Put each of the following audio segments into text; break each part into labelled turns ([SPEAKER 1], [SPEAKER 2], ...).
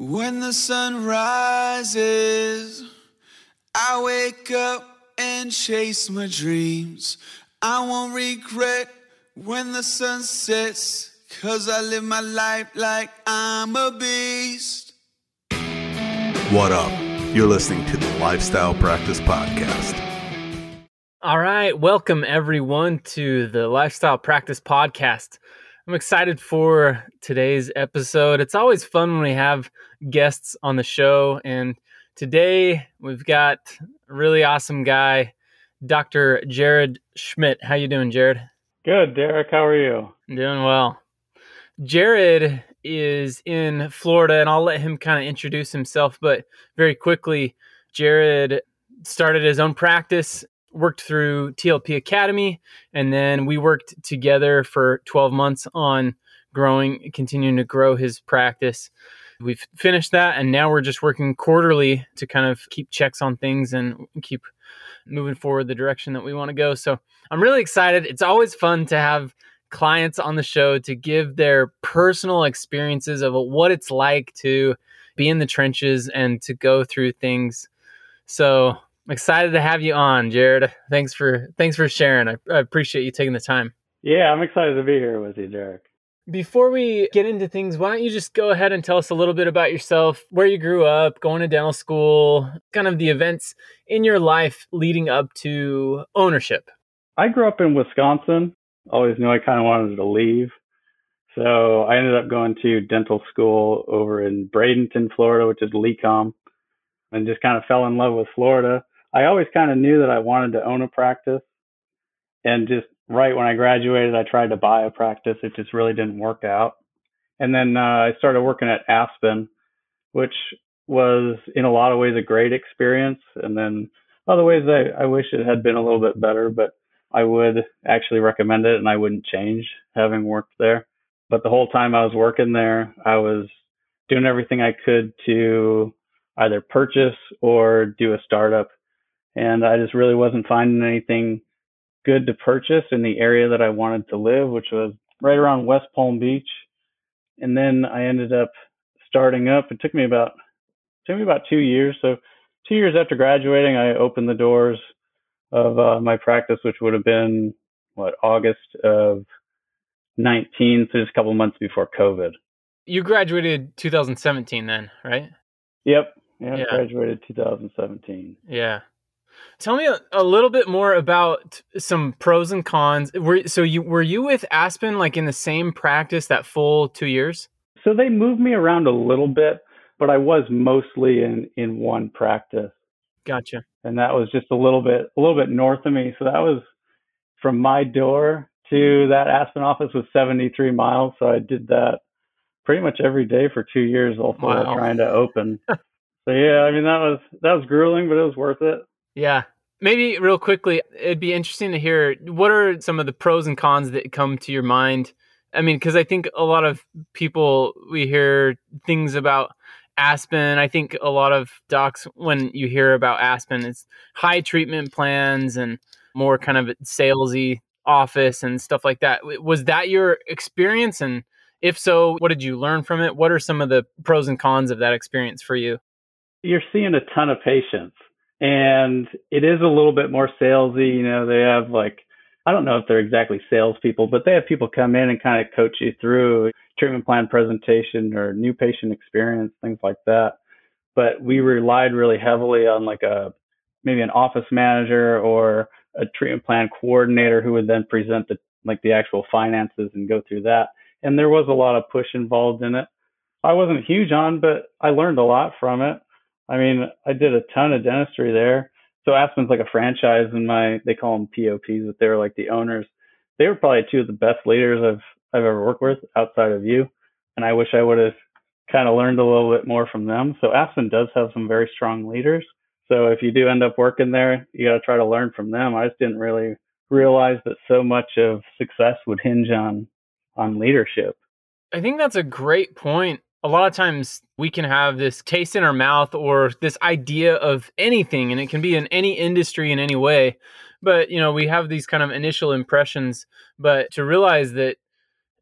[SPEAKER 1] When the sun rises, I wake up and chase my dreams. I won't regret when the sun sets, cause I live my life like I'm a beast.
[SPEAKER 2] What up? You're listening to the Lifestyle Practice Podcast.
[SPEAKER 3] All right, welcome everyone to the Lifestyle Practice Podcast. I'm excited for today's episode. It's always fun when we have guests on the show. And today we've got a really awesome guy, Dr. Jared Schmidt. How you doing, Jared?
[SPEAKER 4] Good, Derek. How are you?
[SPEAKER 3] Doing well. Jared is in Florida, and I'll let him kind of introduce himself. But very quickly, Jared started his own practice worked through TLP Academy, and then we worked together for 12 months on growing, continuing to grow his practice. We've finished that, and now we're just working quarterly to kind of keep checks on things and keep moving forward the direction that we want to go. So I'm really excited. It's always fun to have clients on the show to give their personal experiences of what it's like to be in the trenches and to go through things. So I'm excited to have you on, Jared. Thanks for thanks for sharing. I, I appreciate you taking the time.
[SPEAKER 4] Yeah, I'm excited to be here with you, Derek.
[SPEAKER 3] Before we get into things, why don't you just go ahead and tell us a little bit about yourself, where you grew up, going to dental school, kind of the events in your life leading up to ownership?
[SPEAKER 4] I grew up in Wisconsin. Always knew I kind of wanted to leave. So I ended up going to dental school over in Bradenton, Florida, which is LECOM, and just kind of fell in love with Florida. I always kind of knew that I wanted to own a practice. And just right when I graduated, I tried to buy a practice. It just really didn't work out. And then uh, I started working at Aspen, which was in a lot of ways a great experience. And then other ways I, I wish it had been a little bit better, but I would actually recommend it and I wouldn't change having worked there. But the whole time I was working there, I was doing everything I could to either purchase or do a startup and I just really wasn't finding anything good to purchase in the area that I wanted to live, which was right around West Palm Beach. And then I ended up starting up. It took me about took me about two years. So two years after graduating, I opened the doors of uh, my practice, which would have been what August of 19, so just a couple months before COVID.
[SPEAKER 3] You graduated 2017, then, right?
[SPEAKER 4] Yep. Yeah, yeah. graduated 2017.
[SPEAKER 3] Yeah. Tell me a, a, little bit more about some pros and cons. Were so you were you with Aspen like in the same practice that full two years?
[SPEAKER 4] So they moved me around a little bit, but I was mostly in in one practice.
[SPEAKER 3] Gotcha.
[SPEAKER 4] And that was just a little bit a little bit north of me. So that was from my door to that Aspen office was 73 miles. So I did that pretty much every day for two years, also wow. trying to open. so yeah, I mean that was that was grueling, but it was worth it.
[SPEAKER 3] Yeah. Maybe real quickly, it'd be interesting to hear what are some of the pros and cons that come to your mind. I mean, because I think a lot of people, we hear things about Aspen. I think a lot of docs, when you hear about Aspen, it's high treatment plans and more kind of salesy office and stuff like that. Was that your experience? And if so, what did you learn from it? What are some of the pros and cons of that experience for you?
[SPEAKER 4] You're seeing a ton of patients and it is a little bit more salesy. You know, they have like I don't know if they're exactly salespeople, but they have people come in and kind of coach you through treatment plan presentation or new patient experience, things like that. But we relied really heavily on like a maybe an office manager or a treatment plan coordinator who would then present the like the actual finances and go through that. And there was a lot of push involved in it. I wasn't huge on, but I learned a lot from it. I mean, I did a ton of dentistry there. So Aspen's like a franchise, and my they call them POPs, but they were like the owners. They were probably two of the best leaders I've I've ever worked with outside of you, and I wish I would have kind of learned a little bit more from them. So Aspen does have some very strong leaders. So if you do end up working there, you got to try to learn from them. I just didn't really realize that so much of success would hinge on on leadership.
[SPEAKER 3] I think that's a great point a lot of times we can have this taste in our mouth or this idea of anything and it can be in any industry in any way. But you know we have these kind of initial impressions but to realize that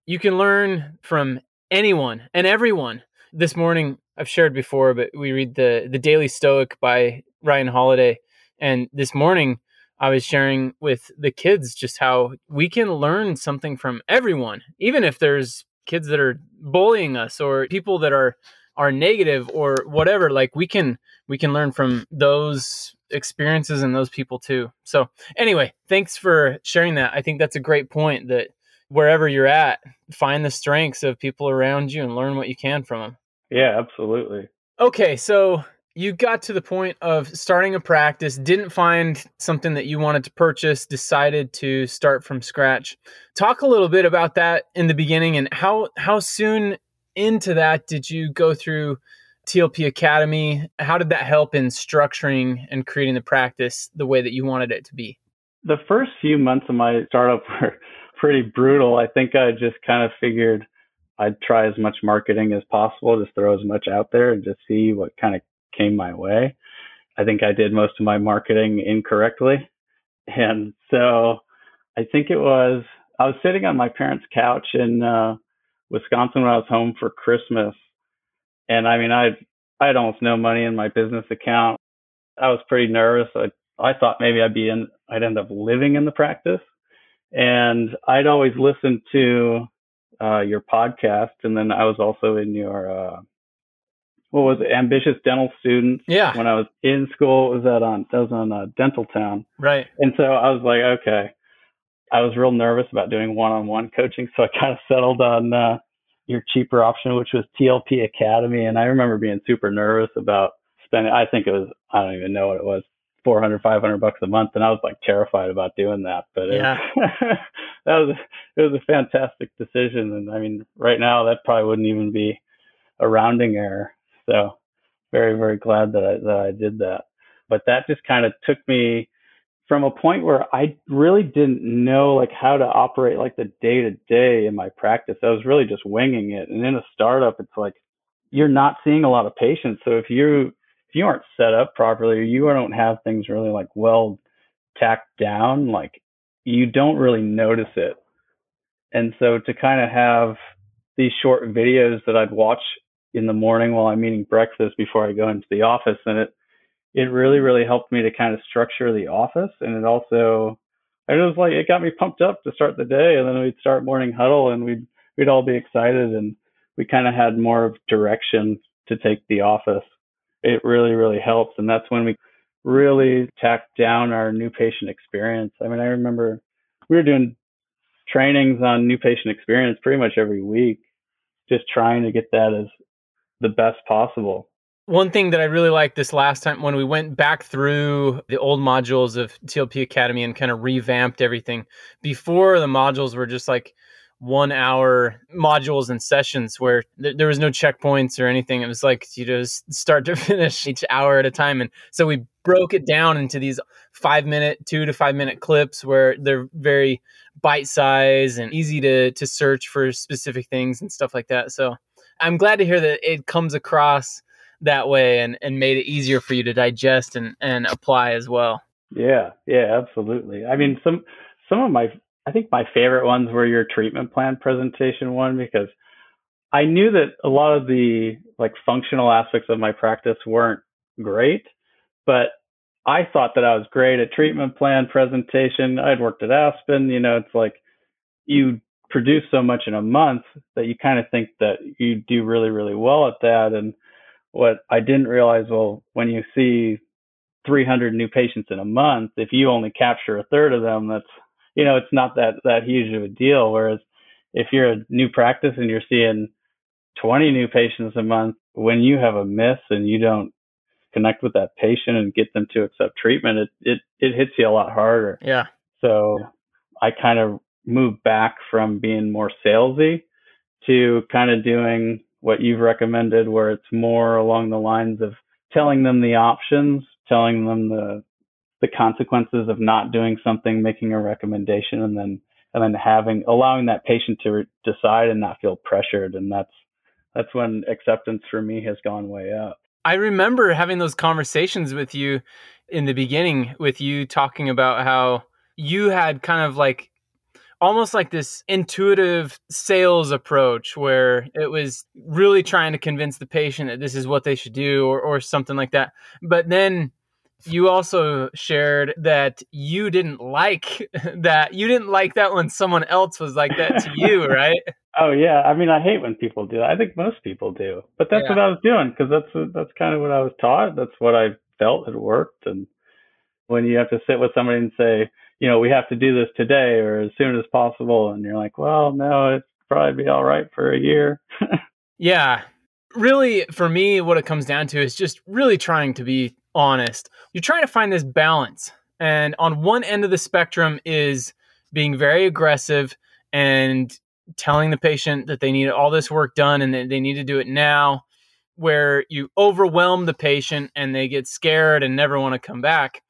[SPEAKER 3] you can learn from anyone and everyone. This morning I've shared before, but we read the the Daily Stoic by Ryan Holiday, and this morning I was sharing with the kids just how we can learn something from everyone, even if there's kids that are bullying us or people that are are negative or whatever. Like we can we can learn from those experiences and those people too. So anyway, thanks for sharing that. I think that's a great point that wherever you're at, find the strengths of people around you and learn what you can from them.
[SPEAKER 4] Yeah, absolutely.
[SPEAKER 3] Okay, so you got to the point of starting a practice, didn't find something that you wanted to purchase, decided to start from scratch. Talk a little bit about that in the beginning and how how soon into that did you go through TLP Academy? How did that help in structuring and creating the practice the way that you wanted it to be?
[SPEAKER 4] The first few months of my startup were pretty brutal. I think I just kind of figured I'd try as much marketing as possible, just throw as much out there and just see what kind of came my way. I think I did most of my marketing incorrectly. And so I think it was, I was sitting on my parents' couch in uh, Wisconsin when I was home for Christmas. And I mean, I I had almost no money in my business account. I was pretty nervous. I, I thought maybe I'd be in, I'd end up living in the practice. And I'd always listened to uh, your podcast. And then I was also in your, uh, what was it, ambitious dental students.
[SPEAKER 3] Yeah.
[SPEAKER 4] When I was in school, was that on that was on uh, Dental Town.
[SPEAKER 3] Right.
[SPEAKER 4] And so I was like, okay. I was real nervous about doing one-on-one coaching, so I kind of settled on uh, your cheaper option, which was TLP Academy. And I remember being super nervous about spending. I think it was I don't even know what it was. 400 500 bucks a month and i was like terrified about doing that but
[SPEAKER 3] yeah.
[SPEAKER 4] that was it was a fantastic decision and i mean right now that probably wouldn't even be a rounding error so very, very glad that I, that I did that. But that just kind of took me from a point where I really didn't know like how to operate like the day to day in my practice. I was really just winging it. And in a startup, it's like you're not seeing a lot of patients. So if you if you aren't set up properly, or you don't have things really like well tacked down, like you don't really notice it. And so to kind of have these short videos that I'd watch in the morning while I'm eating breakfast before I go into the office. And it, it really, really helped me to kind of structure the office. And it also, it was like, it got me pumped up to start the day. And then we'd start morning huddle and we'd, we'd all be excited. And we kind of had more of direction to take the office. It really, really helps. And that's when we really tacked down our new patient experience. I mean, I remember we were doing trainings on new patient experience pretty much every week, just trying to get that as the best possible.
[SPEAKER 3] One thing that I really liked this last time when we went back through the old modules of TLP Academy and kind of revamped everything. Before the modules were just like one hour modules and sessions where th- there was no checkpoints or anything. It was like you just start to finish each hour at a time. And so we broke it down into these five minute, two to five minute clips where they're very bite size and easy to, to search for specific things and stuff like that. So I'm glad to hear that it comes across that way and, and made it easier for you to digest and, and apply as well.
[SPEAKER 4] Yeah, yeah, absolutely. I mean, some some of my I think my favorite ones were your treatment plan presentation one because I knew that a lot of the like functional aspects of my practice weren't great, but I thought that I was great at treatment plan presentation. I'd worked at Aspen, you know, it's like you produce so much in a month that you kind of think that you do really, really well at that. And what I didn't realize, well, when you see 300 new patients in a month, if you only capture a third of them, that's, you know, it's not that, that huge of a deal. Whereas if you're a new practice and you're seeing 20 new patients a month, when you have a miss and you don't connect with that patient and get them to accept treatment, it, it, it hits you a lot harder.
[SPEAKER 3] Yeah.
[SPEAKER 4] So I kind of move back from being more salesy to kind of doing what you've recommended where it's more along the lines of telling them the options, telling them the the consequences of not doing something, making a recommendation and then and then having allowing that patient to re- decide and not feel pressured and that's that's when acceptance for me has gone way up.
[SPEAKER 3] I remember having those conversations with you in the beginning with you talking about how you had kind of like almost like this intuitive sales approach where it was really trying to convince the patient that this is what they should do or, or something like that. But then you also shared that you didn't like that. You didn't like that when someone else was like that to you, right?
[SPEAKER 4] Oh yeah, I mean, I hate when people do that. I think most people do, but that's yeah. what I was doing because that's that's kind of what I was taught. That's what I felt had worked. And when you have to sit with somebody and say, you know, we have to do this today or as soon as possible, and you're like, well, no, it's probably be all right for a year.
[SPEAKER 3] yeah, really, for me, what it comes down to is just really trying to be honest. You're trying to find this balance, and on one end of the spectrum is being very aggressive and telling the patient that they need all this work done and that they need to do it now, where you overwhelm the patient and they get scared and never want to come back.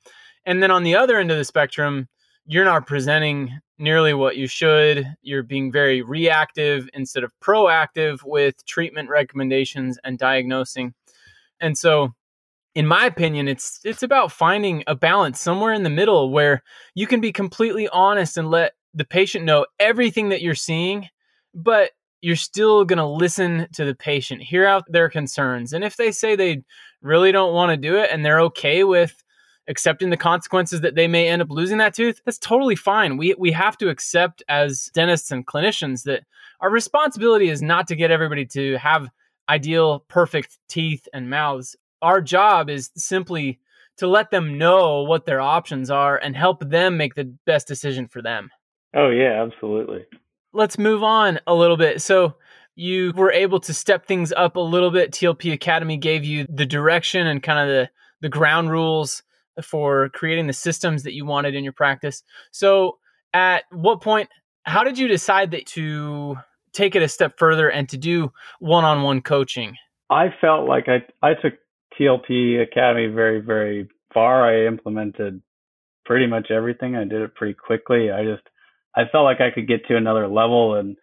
[SPEAKER 3] And then on the other end of the spectrum, you're not presenting nearly what you should. You're being very reactive instead of proactive with treatment recommendations and diagnosing. And so in my opinion, it's it's about finding a balance somewhere in the middle where you can be completely honest and let the patient know everything that you're seeing, but you're still going to listen to the patient, hear out their concerns. And if they say they really don't want to do it and they're okay with accepting the consequences that they may end up losing that tooth, that's totally fine. We we have to accept as dentists and clinicians that our responsibility is not to get everybody to have ideal perfect teeth and mouths. Our job is simply to let them know what their options are and help them make the best decision for them.
[SPEAKER 4] Oh, yeah, absolutely.
[SPEAKER 3] Let's move on a little bit. So, you were able to step things up a little bit. TLP Academy gave you the direction and kind of the, the ground rules for creating the systems that you wanted in your practice. So, at what point, how did you decide that to take it a step further and to do one on one coaching?
[SPEAKER 4] I felt like I, I took TLP Academy very, very far. I implemented pretty much everything. I did it pretty quickly. I just I felt like I could get to another level and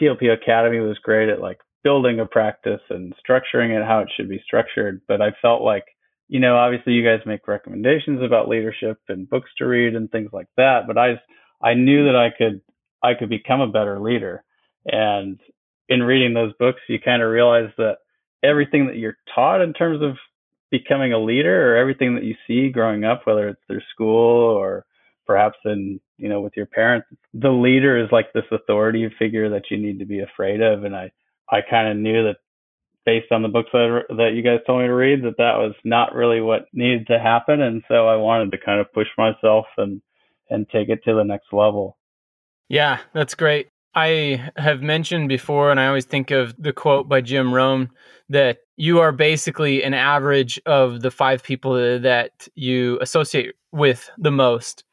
[SPEAKER 4] TLP Academy was great at like building a practice and structuring it how it should be structured. But I felt like, you know, obviously you guys make recommendations about leadership and books to read and things like that. But I I knew that I could I could become a better leader. And in reading those books, you kind of realize that everything that you're taught in terms of becoming a leader or everything that you see growing up, whether it's through school or perhaps in you know with your parents the leader is like this authority figure that you need to be afraid of and i i kind of knew that based on the books that, that you guys told me to read that that was not really what needed to happen. And so i wanted to kind of push myself and and take it to the next level.
[SPEAKER 3] Yeah that's great. I have mentioned before, and I always think of the quote by Jim Rohn that you are basically an average of the five people that you associate with the most.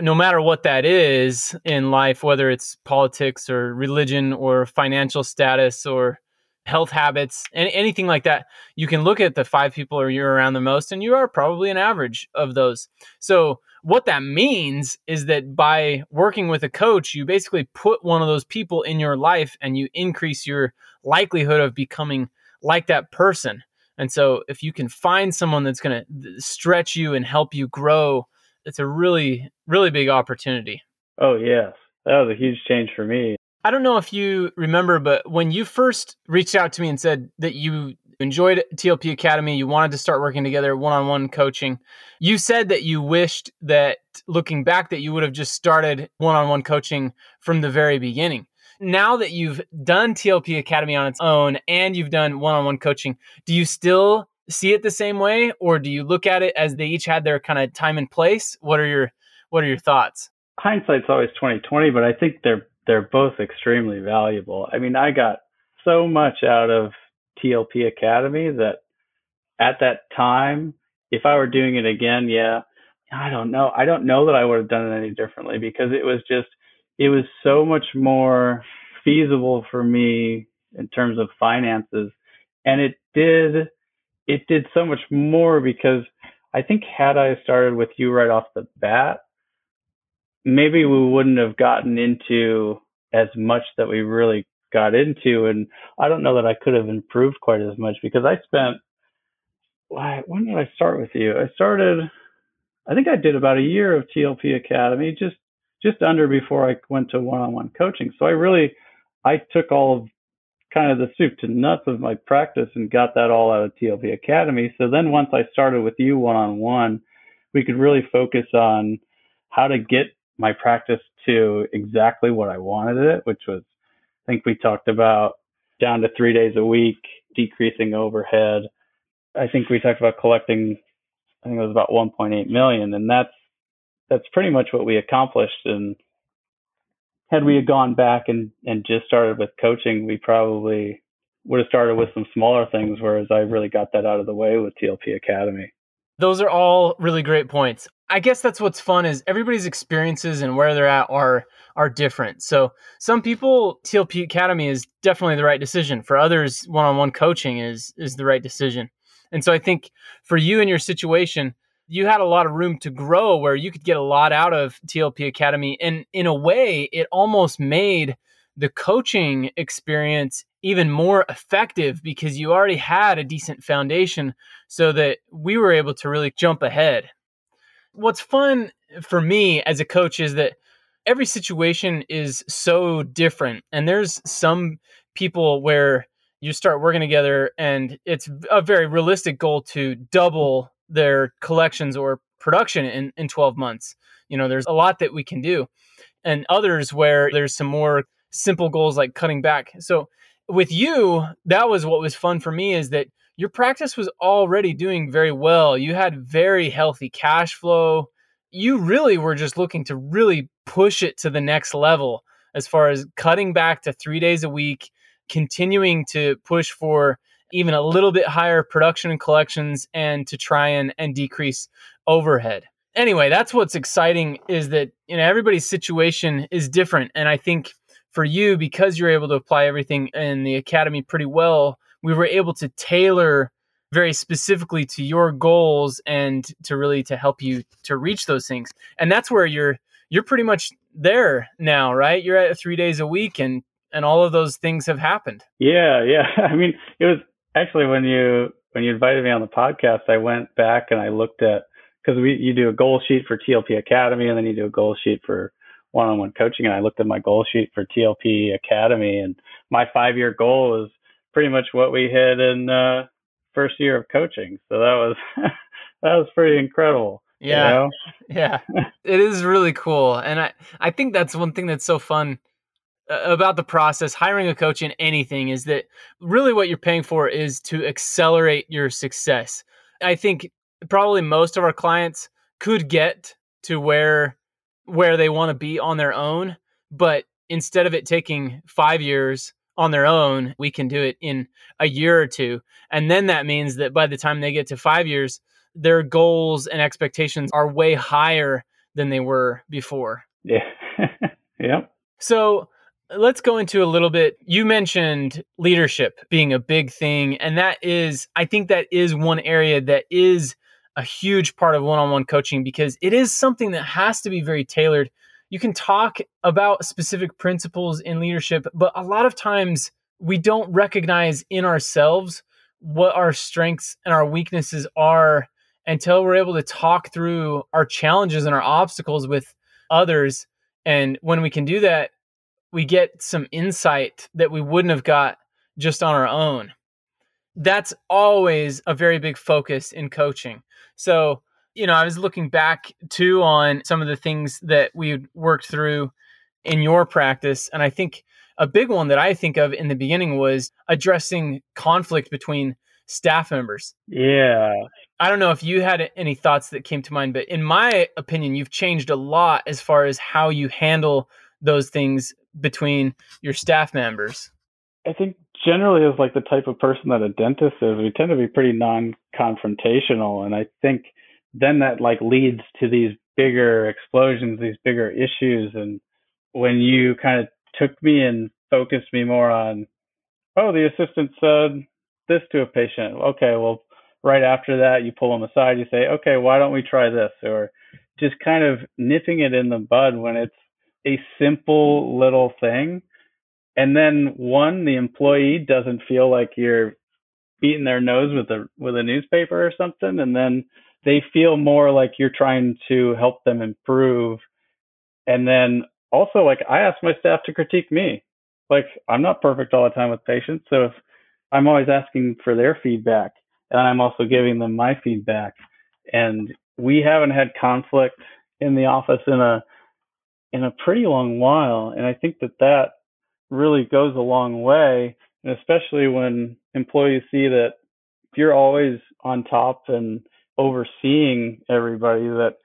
[SPEAKER 3] No matter what that is in life, whether it's politics or religion or financial status or health habits, and anything like that, you can look at the five people you're around the most, and you are probably an average of those. So, what that means is that by working with a coach, you basically put one of those people in your life and you increase your likelihood of becoming like that person. And so, if you can find someone that's going to stretch you and help you grow it's a really really big opportunity.
[SPEAKER 4] Oh yes, that was a huge change for me.
[SPEAKER 3] I don't know if you remember, but when you first reached out to me and said that you enjoyed TLP Academy, you wanted to start working together one on one coaching, you said that you wished that looking back that you would have just started one on one coaching from the very beginning. Now that you've done TLP Academy on its own and you've done one on one coaching, do you still see it the same way or do you look at it as they each had their kind of time and place what are your what are your thoughts
[SPEAKER 4] hindsight's always 2020 but i think they're they're both extremely valuable. I mean i got so much out of tlp academy that at that time if i were doing it again yeah i don't know. I don't know that i would have done it any differently because it was just it was so much more feasible for me in terms of finances. And it did it did so much more because I think had I started with you right off the bat, maybe we wouldn't have gotten into as much that we really got into. And I don't know that I could have improved quite as much because I spent, when did I start with you? I started, I think I did about a year of TLP Academy, just, just under before I went to one-on-one coaching. So I really, I took all of kind of the soup to nuts of my practice and got that all out of TLP Academy. So then once I started with you one-on-one, we could really focus on how to get my practice to exactly what I wanted it, which was, I think we talked about down to three days a week, decreasing overhead. I think we talked about collecting, I think it was about 1.8 million, and that's that's pretty much what we accomplished. And had we had gone back and and just started with coaching, we probably would have started with some smaller things. Whereas I really got that out of the way with TLP Academy.
[SPEAKER 3] Those are all really great points. I guess that's what's fun is everybody's experiences and where they're at are are different. So some people TLP Academy is definitely the right decision. For others, one-on-one coaching is is the right decision. And so I think for you and your situation, you had a lot of room to grow where you could get a lot out of TLP Academy. And in a way, it almost made the coaching experience even more effective because you already had a decent foundation so that we were able to really jump ahead. What's fun for me as a coach is that every situation is so different. And there's some people where you start working together and it's a very realistic goal to double their collections or production in, in 12 months. You know, there's a lot that we can do. And others where there's some more simple goals like cutting back. So with you, that was what was fun for me is that your practice was already doing very well. You had very healthy cash flow. You really were just looking to really push it to the next level as far as cutting back to three days a week, continuing to push for even a little bit higher production and collections and to try and, and decrease overhead. Anyway, that's what's exciting is that you know everybody's situation is different. And I think for you, because you're able to apply everything in the academy pretty well, we were able to tailor very specifically to your goals and to really to help you to reach those things. And that's where you're you're pretty much there now, right? You're at three days a week and and all of those things have happened.
[SPEAKER 4] Yeah, yeah. I mean, it was actually when you when you invited me on the podcast, I went back and I looked at because we you do a goal sheet for TLP Academy and then you do a goal sheet for one-on-one coaching and I looked at my goal sheet for TLP Academy and my five-year goal is pretty much what we hit in uh, first year of coaching. So that was that was pretty incredible.
[SPEAKER 3] Yeah. You know? Yeah. it is really cool. And I I think that's one thing that's so fun about the process hiring a coach in anything is that really what you're paying for is to accelerate your success i think probably most of our clients could get to where where they want to be on their own but instead of it taking 5 years on their own we can do it in a year or two. And then that means that by the time they get to 5 years their goals and expectations are way higher than they were before.
[SPEAKER 4] Yeah. Yep.
[SPEAKER 3] So let's go into a little bit. You mentioned leadership being a big thing, and that is, I think that is one area that is a huge part of one on one coaching because it is something that has to be very tailored. You can talk about specific principles in leadership, but a lot of times we don't recognize in ourselves what our strengths and our weaknesses are until we're able to talk through our challenges and our obstacles with others. And when we can do that, we get some insight that we wouldn't have got just on our own. That's always a very big focus in coaching. So, you know, I was looking back too on some of the things that we worked through in your practice. And I think a big one that I think of in the beginning was addressing conflict between staff members.
[SPEAKER 4] Yeah.
[SPEAKER 3] I don't know if you had any thoughts that came to mind, but in my opinion, you've changed a lot as far as how you handle those things between your staff members?
[SPEAKER 4] I think generally as like the type of person that a dentist is, we tend to be pretty non-confrontational, and I think then that like leads to these bigger explosions, these bigger issues. And when you kind of took me and focused me more on, oh, the assistant said this to a patient. Okay, well, right after that, you pull them aside. You say, okay, why don't we try this? Or just kind of nipping it in the bud when it's a simple little thing and then one the employee doesn't feel like you're beating their nose with a with a newspaper or something and then they feel more like you're trying to help them improve And then also, like, I ask my staff to critique me. Like, I'm not perfect all the time with patients. So if I'm always asking for their feedback and I'm also giving them my feedback. And we haven't had conflict in the office in a in a pretty long while, and I think that that really goes a long way, and especially when employees see that you're always on top and overseeing everybody that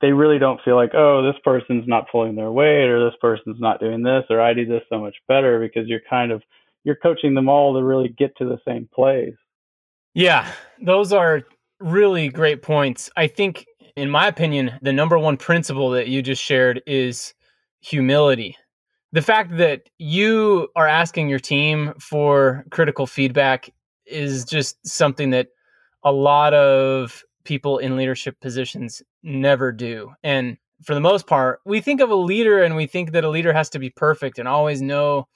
[SPEAKER 4] they really don't feel like, oh, this person's not pulling their weight or this person's not doing this or I do this so much better because you're kind of you're coaching them all to really get to the same place.
[SPEAKER 3] Yeah, those are really great points. I think in my opinion, the number one principle that you just shared is humility. The fact that you are asking your team for critical feedback is just something that a lot of people in leadership positions never do. And for the most part, we think of a leader and we think that a leader has to be perfect and always know,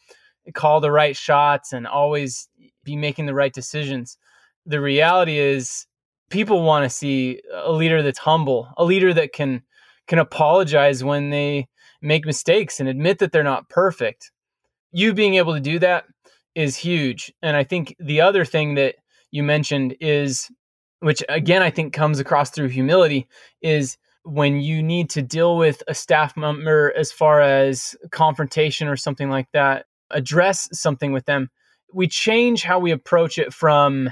[SPEAKER 3] call the right shots and always be making the right decisions. The reality is, people want to see a leader that's humble, a leader that can can apologize when they make mistakes and admit that they're not perfect. You being able to do that is huge. And I think the other thing that you mentioned is which again I think comes across through humility is when you need to deal with a staff member as far as confrontation or something like that, address something with them. We change how we approach it from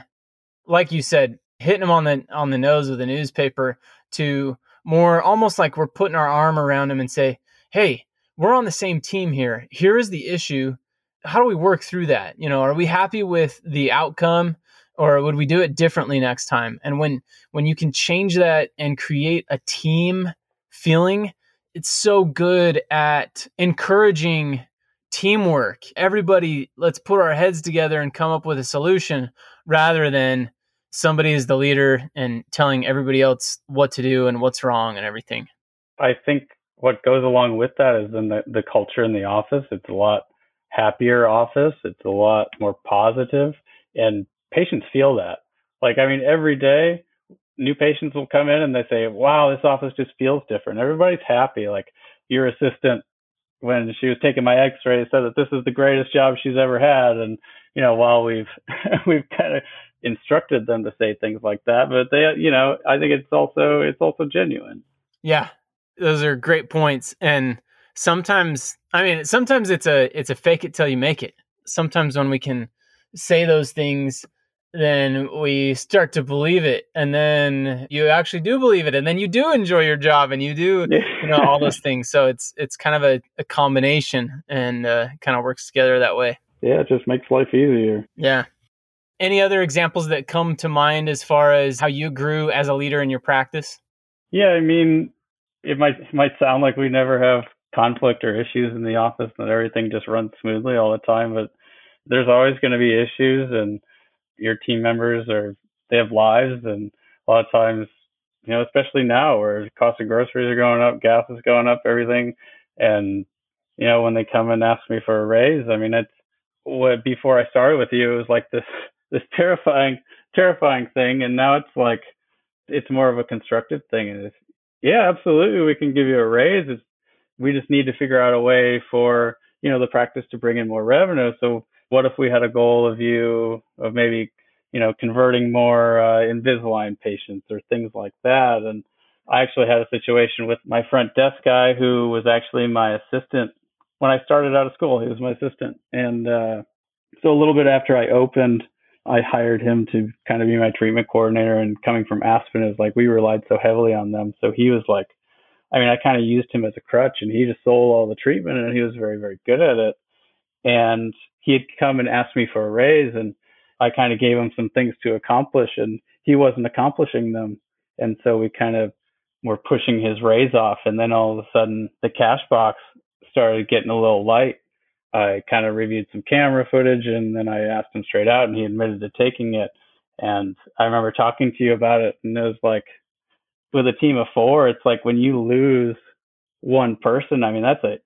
[SPEAKER 3] like you said, hitting them on the on the nose with a newspaper to more almost like we're putting our arm around them and say, "Hey, we're on the same team here. Here is the issue. How do we work through that? You know, are we happy with the outcome or would we do it differently next time?" And when when you can change that and create a team feeling, it's so good at encouraging teamwork. Everybody, let's put our heads together and come up with a solution rather than somebody is the leader and telling everybody else what to do and what's wrong and everything.
[SPEAKER 4] I think what goes along with that is in the, the culture in the office. It's a lot happier office. It's a lot more positive and patients feel that. Like, I mean, every day new patients will come in and they say, wow, this office just feels different. Everybody's happy. Like your assistant, when she was taking my x-ray said that this is the greatest job she's ever had. And, you know, while we've, we've kind of instructed them to say things like that, but they, you know, I think it's also it's also genuine.
[SPEAKER 3] Yeah, those are great points. And sometimes, I mean, sometimes it's a it's a fake it till you make it. Sometimes when we can say those things, then we start to believe it, and then you actually do believe it, and then you do enjoy your job, and you do, you know, all those things. So it's it's kind of a, a combination, and uh, kind of works together that way.
[SPEAKER 4] Yeah, it just makes life easier.
[SPEAKER 3] Yeah. Any other examples that come to mind as far as how you grew as a leader in your practice?
[SPEAKER 4] Yeah, I mean, it might it might sound like we never have conflict or issues in the office and everything just runs smoothly all the time, but there's always going to be issues and your team members are they have lives and a lot of times you know especially now where the cost of groceries are going up gas is going up everything. And you know when they come and ask me for a raise i mean it's what before i started with you it was like this this terrifying terrifying thing. And now it's like it's more of a constructive thing. And it's yeah absolutely we can give you a raise it's, we just need to figure out a way for you know the practice to bring in more revenue so what if we had a goal of you of maybe you know converting more uh, invisalign patients or things like that and i actually had a situation with my front desk guy who was actually my assistant when i started out of school he was my assistant and uh, so a little bit after i opened I hired him to kind of be my treatment coordinator. And coming from Aspen is like we relied so heavily on them. So he was like, I mean, I kind of used him as a crutch, and he just sold all the treatment, and he was very, very good at it. And he had come and asked me for a raise, and I kind of gave him some things to accomplish, and he wasn't accomplishing them. And so we kind of were pushing his raise off, and then all of a sudden the cash box started getting a little light I kind of reviewed some camera footage and then I asked him straight out and he admitted to taking it. And I remember talking to you about it and it was like with a team of four, it's like when you lose one person, I mean that's a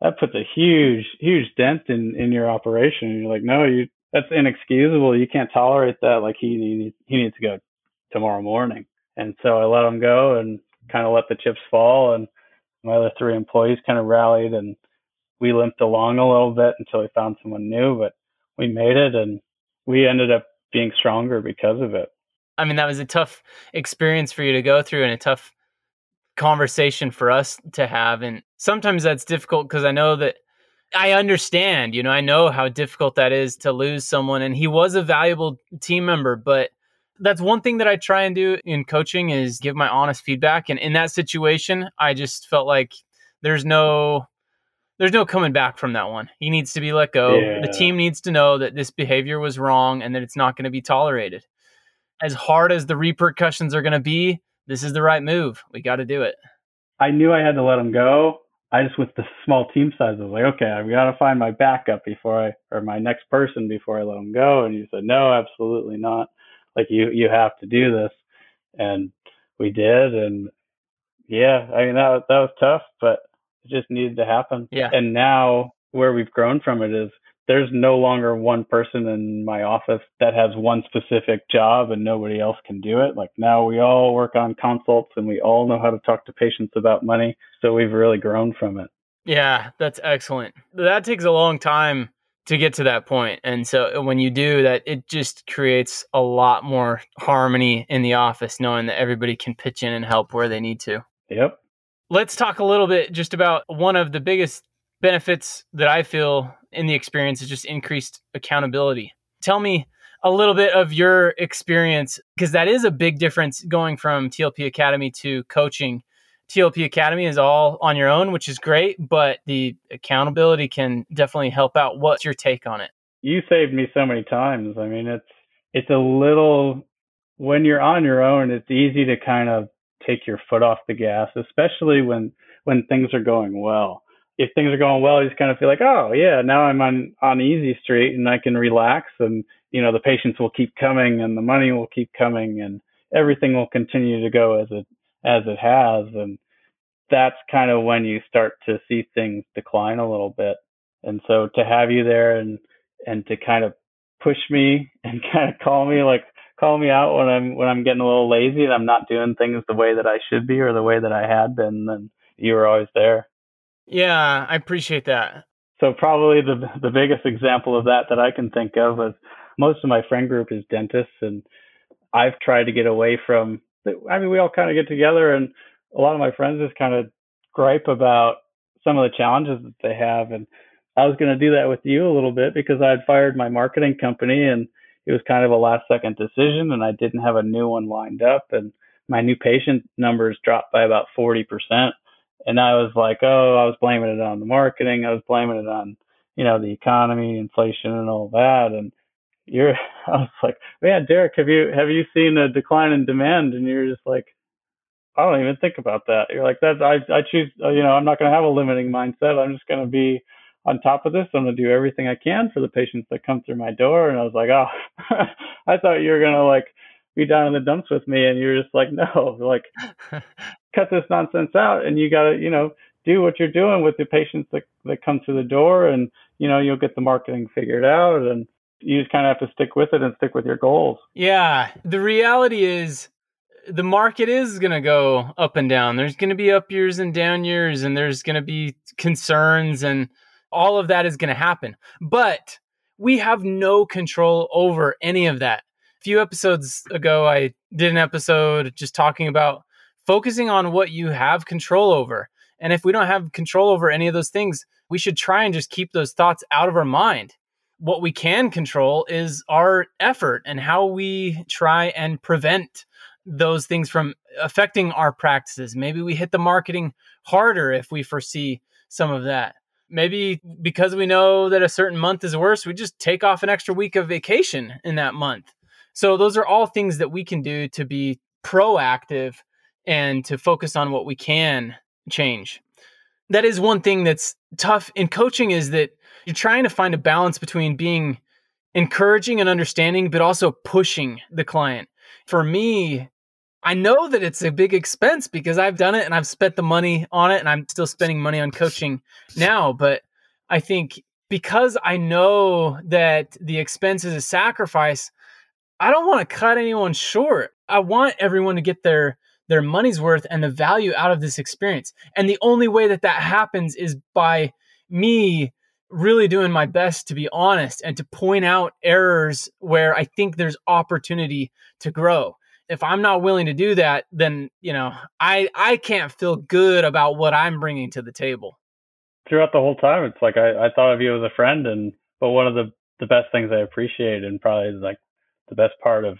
[SPEAKER 4] that puts a huge, huge dent in in your operation. And you're like, no, you that's inexcusable. You can't tolerate that. Like he needs he needs to go tomorrow morning. And so I let him go and kind of let the chips fall and My other three employees kind of rallied and we limped along a little bit until we found someone new, but we made it and we ended up being stronger because of it.
[SPEAKER 3] I mean, that was a tough experience for you to go through and a tough conversation for us to have. And sometimes that's difficult because I know that I understand, you know, I know how difficult that is to lose someone. And he was a valuable team member, but that's one thing that I try and do in coaching is give my honest feedback. And in that situation, I just felt like there's no there's no coming back from that one. He needs to be let go.
[SPEAKER 4] Yeah.
[SPEAKER 3] The team needs to know that this behavior was wrong and that it's not going to be tolerated. As hard as the repercussions are going to be, this is the right move. We got to do it.
[SPEAKER 4] I knew I had to let him go. I just with the small team size I was like, okay, I've got to find my backup before I or my next person before I let him go. And he said, no, absolutely not. Like you you have to do this, and we did. And yeah, I mean that that was tough, but it just needed to happen.
[SPEAKER 3] Yeah.
[SPEAKER 4] And now where we've grown from it is there's no longer one person in my office that has one specific job and nobody else can do it. Like now we all work on consults and we all know how to talk to patients about money. So we've really grown from it.
[SPEAKER 3] Yeah, that's excellent. That takes a long time to get to that point. And so when you do that, it just creates a lot more harmony in the office, knowing that everybody can pitch in and help where they need to.
[SPEAKER 4] Yep.
[SPEAKER 3] Let's talk a little bit just about one of the biggest benefits that I feel in the experience is just increased accountability. Tell me a little bit of your experience because that is a big difference going from TLP Academy to coaching. TLP Academy is all on your own, which is great, but the accountability can definitely help out. What's your take on it?
[SPEAKER 4] You saved me so many times. I mean, it's it's a little when you're on your own, it's easy to kind of take your foot off the gas, especially when when things are going well. If things are going well, you just kind of feel like, oh yeah, now I'm on on easy street and I can relax, and you know the patients will keep coming and the money will keep coming and everything will continue to go as it as it has, and that's kind of when you start to see things decline a little bit. And so to have you there and and to kind of push me and kind of call me like call me out when I'm when I'm getting a little lazy and I'm not doing things the way that I should be or the way that I had been, then you were always there.
[SPEAKER 3] Yeah, I appreciate that.
[SPEAKER 4] So probably the the biggest example of that that I can think of is most of my friend group is dentists, and I've tried to get away from. I mean, we all kind of get together, and a lot of my friends just kind of gripe about some of the challenges that they have, and I was going to do that with you a little bit because I had fired my marketing company, and it was kind of a last second decision, and I didn't have a new one lined up, and my new patient numbers dropped by about forty percent and I was like, oh, I was blaming it on the marketing. I was blaming it on, you know, the economy, inflation, and all that. And you're, I was like, man, Derek, have you have you seen a decline in demand? And you're just like, I don't even think about that. You're like, that I I choose, you know, I'm not going to have a limiting mindset. I'm just going to be on top of this. I'm going to do everything I can for the patients that come through my door. And I was like, oh, I thought you were going to like be down in the dumps with me and you're just like no like cut this nonsense out and you got to you know do what you're doing with the patients that that come through the door and you know you'll get the marketing figured out and you just kind of have to stick with it and stick with your goals
[SPEAKER 3] yeah the reality is the market is going to go up and down there's going to be up years and down years and there's going to be concerns and all of that is going to happen but we have no control over any of that A few episodes ago, I did an episode just talking about focusing on what you have control over. And if we don't have control over any of those things, we should try and just keep those thoughts out of our mind. What we can control is our effort and how we try and prevent those things from affecting our practices. Maybe we hit the marketing harder if we foresee some of that. Maybe because we know that a certain month is worse, we just take off an extra week of vacation in that month. So those are all things that we can do to be proactive and to focus on what we can change. That is one thing that's tough in coaching is that you're trying to find a balance between being encouraging and understanding but also pushing the client. For me, I know that it's a big expense because I've done it and I've spent the money on it and I'm still spending money on coaching now, but I think because I know that the expense is a sacrifice, I don't want to cut anyone short. I want everyone to get their their money's worth and the value out of this experience. And the only way that that happens is by me really doing my best to be honest and to point out errors where I think there's opportunity to grow. If I'm not willing to do that, then, you know, I I can't feel good about what I'm bringing to the table.
[SPEAKER 4] Throughout the whole time, it's like I, I thought of you as a friend and but one of the the best things I appreciate and probably like the best part of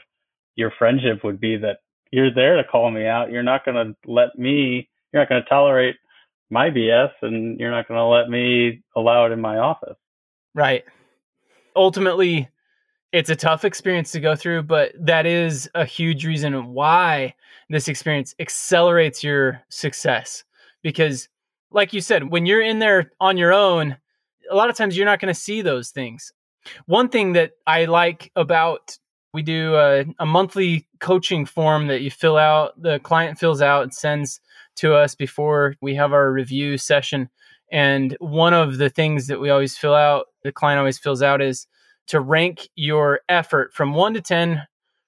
[SPEAKER 4] your friendship would be that you're there to call me out. You're not going to let me, you're not going to tolerate my BS and you're not going to let me allow it in my office.
[SPEAKER 3] Right. Ultimately, it's a tough experience to go through, but that is a huge reason why this experience accelerates your success. Because, like you said, when you're in there on your own, a lot of times you're not going to see those things. One thing that I like about we do a, a, monthly coaching form that you fill out, the client fills out and sends to us before we have our review session. And one of the things that we always fill out, the client always fills out, is to rank your effort from one to 10,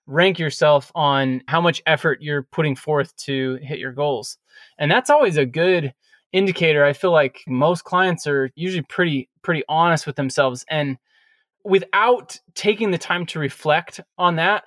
[SPEAKER 3] rank yourself on how much effort you're putting forth to hit your goals. And that's always a good indicator. I feel like most clients are usually pretty, pretty honest with themselves. And without taking the time to reflect on that,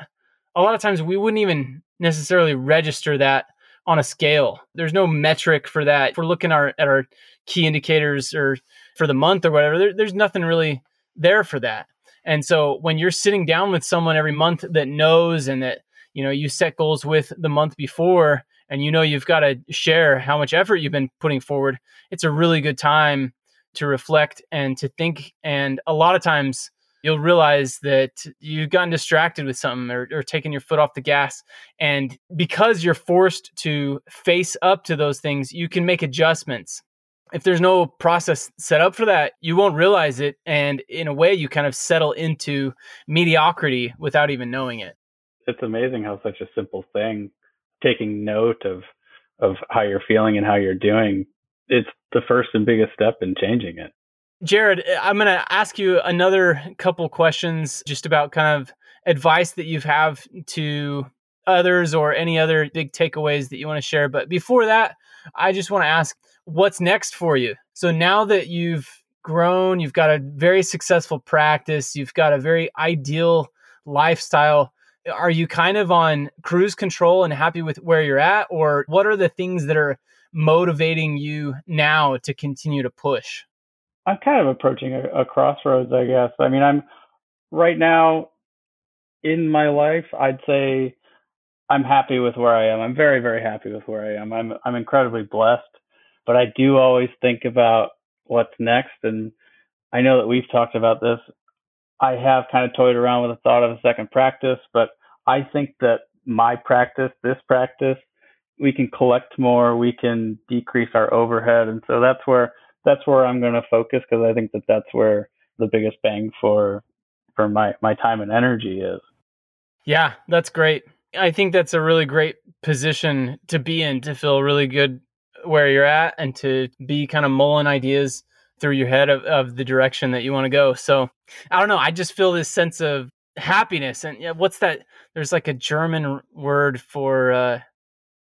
[SPEAKER 3] a lot of times we wouldn't even necessarily register that on a scale. There's no metric for that. If we're looking our, at our key indicators or for the month or whatever, there, there's nothing really there for that. And so when you're sitting down with someone every month that knows and that, you know, you set goals with the month before and you know you've got to share how much effort you've been putting forward, it's a really good time to reflect and to think. And a lot of times you'll realize that you've gotten distracted with something or, or taken your foot off the gas. And because you're forced to face up to those things, you can make adjustments. If there's no process set up for that, you won't realize it. And in a way, you kind of settle into mediocrity without even knowing it.
[SPEAKER 4] It's amazing how such a simple thing, taking note of of how you're feeling and how you're doing, it's the first and biggest step in changing it.
[SPEAKER 3] Jared, I'm going to ask you another couple questions just about kind of advice that you have to others or any other big takeaways that you want to share. But before that, I just want to ask what's next for you? So now that you've grown, you've got a very successful practice, you've got a very ideal lifestyle. Are you kind of on cruise control and happy with where you're at? Or what are the things that are motivating you now to continue to push?
[SPEAKER 4] I'm kind of approaching a, a crossroads, I guess. I mean, I'm right now in my life, I'd say I'm happy with where I am. I'm very, very happy with where I am. I'm I'm incredibly blessed, but I do always think about what's next. And I know that we've talked about this. I have kind of toyed around with the thought of a second practice, but I think that my practice, this practice, we can collect more, we can decrease our overhead, and so that's where that's where I'm going to focus because I think that that's where the biggest bang for for my my time and energy is.
[SPEAKER 3] Yeah, that's great. I think that's a really great position to be in to feel really good where you're at and to be kind of mulling ideas through your head of, of the direction that you want to go. So I don't know. I just feel this sense of happiness. And yeah, what's that? There's like a German word for uh,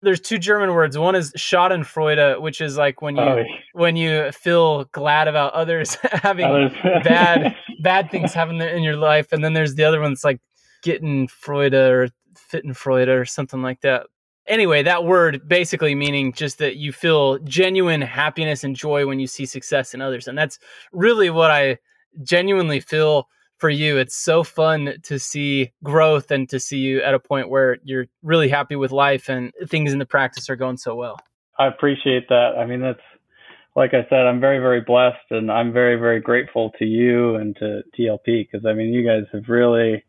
[SPEAKER 3] there's two German words. One is Schadenfreude, which is like when you oh, when you feel glad about others having others. bad bad things happen in your life, and then there's the other one that's like getting Freude or fitten Freude or something like that. Anyway, that word basically meaning just that you feel genuine happiness and joy when you see success in others, and that's really what I genuinely feel for you. It's so fun to see growth and to see you at a point where you're really happy with life and things in the practice are going so well.
[SPEAKER 4] I appreciate that. I mean, that's like I said, I'm very, very blessed and I'm very, very grateful to you and to TLP because I mean, you guys have really,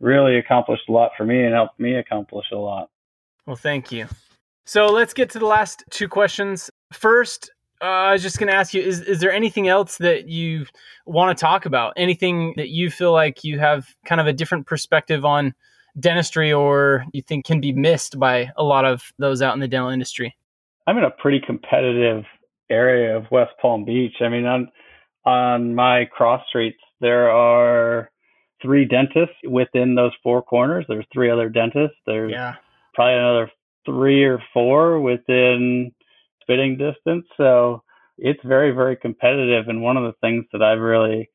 [SPEAKER 4] really accomplished a lot for me and helped me accomplish a lot.
[SPEAKER 3] Well, thank you. So let's get to the last two questions. First, uh, I was just going to ask you: is is there anything else that you want to talk about? Anything that you feel like you have kind of a different perspective on dentistry, or you think can be missed by a lot of those out in the dental industry?
[SPEAKER 4] I'm in a pretty competitive area of West Palm Beach. I mean, on on my cross streets, there are three dentists within those four corners. There's three other dentists. There's yeah. Probably another three or four within spitting distance. So it's very, very competitive. And one of the things that I've really,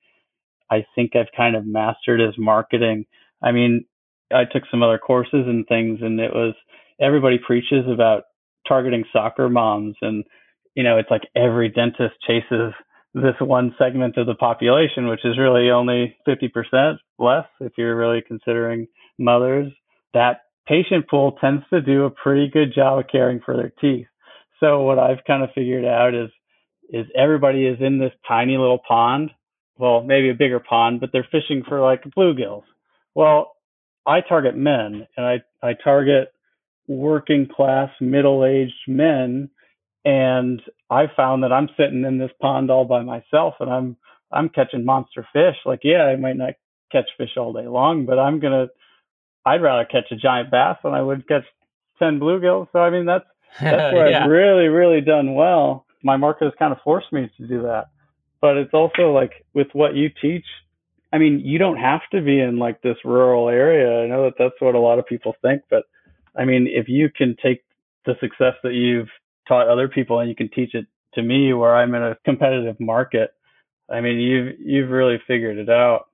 [SPEAKER 4] I think I've kind of mastered is marketing. I mean, I took some other courses and things, and it was everybody preaches about targeting soccer moms. And, you know, it's like every dentist chases this one segment of the population, which is really only 50% less if you're really considering mothers. That patient pool tends to do a pretty good job of caring for their teeth. So what I've kind of figured out is is everybody is in this tiny little pond. Well, maybe a bigger pond, but they're fishing for like bluegills. Well, I target men and I, I target working class middle aged men and I found that I'm sitting in this pond all by myself and I'm I'm catching monster fish. Like, yeah, I might not catch fish all day long, but I'm gonna I'd rather catch a giant bass than I would catch ten bluegills. So I mean that's that's where yeah. I've really, really done well. My market has kind of forced me to do that. But it's also like with what you teach, I mean, you don't have to be in like this rural area. I know that that's what a lot of people think, but I mean, if you can take the success that you've taught other people and you can teach it to me where I'm in a competitive market, I mean, you've you've really figured it out.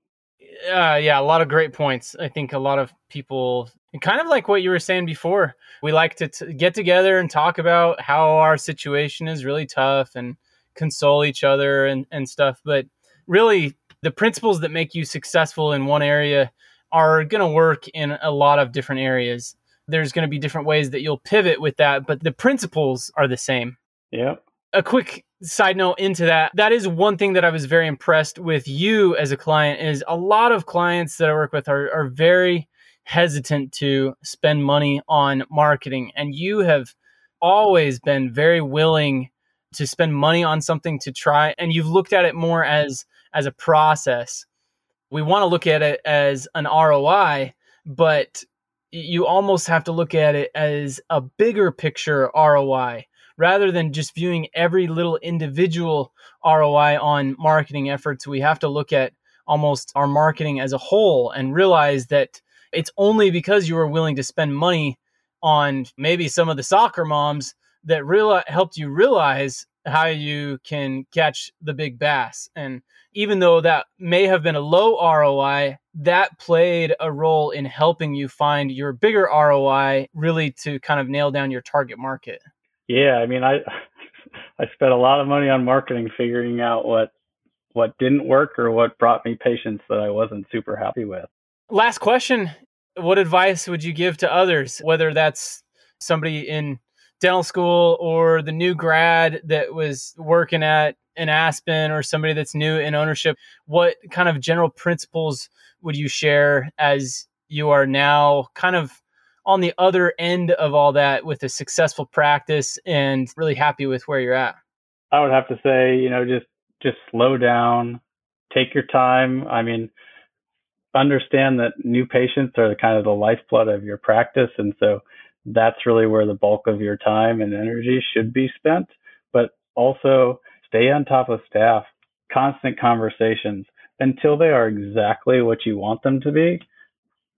[SPEAKER 3] Uh, yeah, a lot of great points. I think a lot of people, kind of like what you were saying before, we like to t- get together and talk about how our situation is really tough and console each other and, and stuff. But really, the principles that make you successful in one area are going to work in a lot of different areas. There's going to be different ways that you'll pivot with that, but the principles are the same.
[SPEAKER 4] Yeah.
[SPEAKER 3] A quick side note into that that is one thing that i was very impressed with you as a client is a lot of clients that i work with are, are very hesitant to spend money on marketing. And you have always been very willing to spend money on something to try and you've looked at it more as as a process. We want to look at it as an roi but you almost have to look at it as a bigger picture roi rather than just viewing every little individual ROI on marketing efforts, we have to look at almost our marketing as a whole and realize that it's only because you were willing to spend money on maybe some of the soccer moms that real helped you realize how you can catch the big bass. And even though that may have been a low ROI, that played a role in helping you find your bigger ROI really to kind of nail down your target market.
[SPEAKER 4] Yeah, I mean, I I spent a lot of money on marketing, figuring out what what didn't work or what brought me patients that I wasn't super happy with.
[SPEAKER 3] Last question: What advice would you give to others, whether that's somebody in dental school or the new grad that was working at an Aspen or somebody that's new in ownership? What kind of general principles would you share as you are now kind of on the other end of all that with a successful practice and really happy with where you're at?
[SPEAKER 4] I would have to say, you know, just just slow down, take your time. I mean, understand that new patients are the kind of the lifeblood of your practice and so that's really where the bulk of your time and energy should be spent, but also stay on top of staff, constant conversations until they are exactly what you want them to be.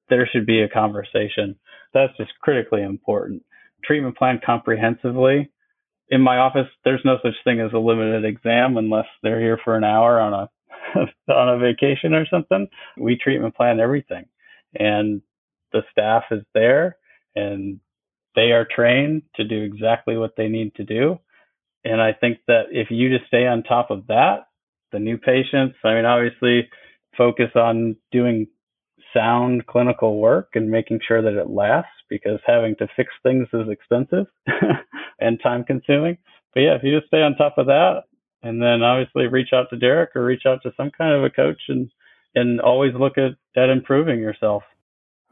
[SPEAKER 4] There should be a conversation that's just critically important. Treatment plan comprehensively. In my office, there's no such thing as a limited exam unless they're here for an hour on a on a vacation or something. We treatment plan everything, and the staff is there, and they are trained to do exactly what they need to do. And I think that if you just stay on top of that, the new patients, I mean, obviously focus on doing sound clinical work and making sure that it lasts because having to fix things is expensive and time consuming. But yeah, if you just stay on top of that and then obviously reach out to Derek or reach out to some kind of a coach and and always look at, at improving yourself.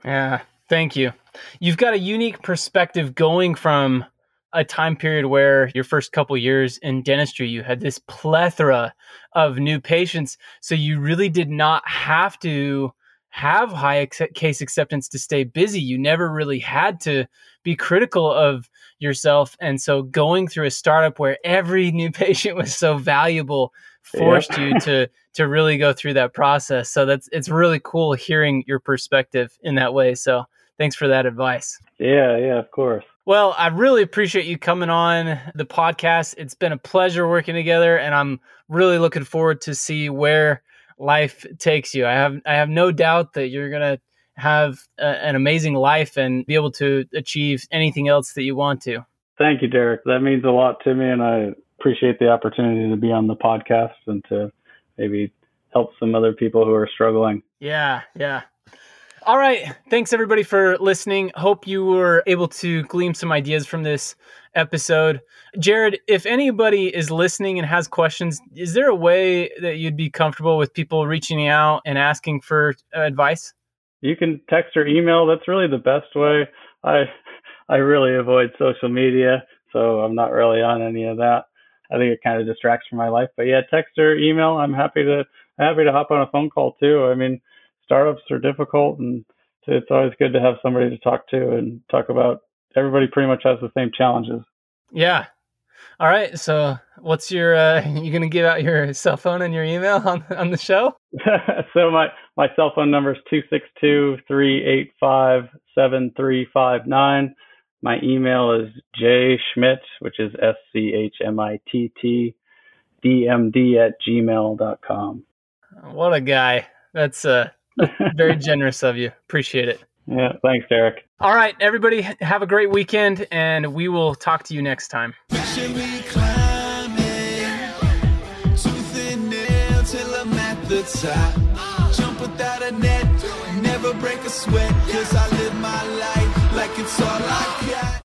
[SPEAKER 3] Yeah, thank you. You've got a unique perspective going from a time period where your first couple years in dentistry you had this plethora of new patients so you really did not have to have high ex- case acceptance to stay busy. You never really had to be critical of yourself. And so going through a startup where every new patient was so valuable forced you to to really go through that process. So that's it's really cool hearing your perspective in that way. So thanks for that advice.
[SPEAKER 4] Yeah, yeah, of course.
[SPEAKER 3] Well, I really appreciate you coming on the podcast. It's been a pleasure working together, and I'm really looking forward to see where life takes you. I have I have no doubt that you're gonna have a, an amazing life and be able to achieve anything else that you want to.
[SPEAKER 4] Thank you, Derek. That means a lot to me, and I appreciate the opportunity to be on the podcast and to maybe help some other people who are struggling.
[SPEAKER 3] Yeah, yeah. All right. Thanks everybody for listening. Hope you were able to glean some ideas from this episode. Jared, if anybody is listening and has questions, is there a way that you'd be comfortable with people reaching out and asking for uh, advice?
[SPEAKER 4] You can text or email. That's really the best way. I I really avoid social media, so I'm not really on any of that. I think it kind of distracts from my life. But yeah, text or email. I'm happy to happy to hop on a phone call too. I mean, startups are difficult, and it's always good to have somebody to talk to and talk about. Everybody pretty much has the same challenges.
[SPEAKER 3] Yeah. All right. So, what's your? Uh, you gonna give out your cell phone and your email on on the show?
[SPEAKER 4] so my my cell phone number is two six two three eight five seven three five nine. My email is J Schmitt, which is S C H M I T T D M D at gmail.com.
[SPEAKER 3] What a guy. That's uh, very generous of you. Appreciate it.
[SPEAKER 4] Yeah, thanks, Derek.
[SPEAKER 3] All right, everybody, have a great weekend, and we will talk to you next time. Jump without a net, never break a sweat, cause I live my life like it's all I got.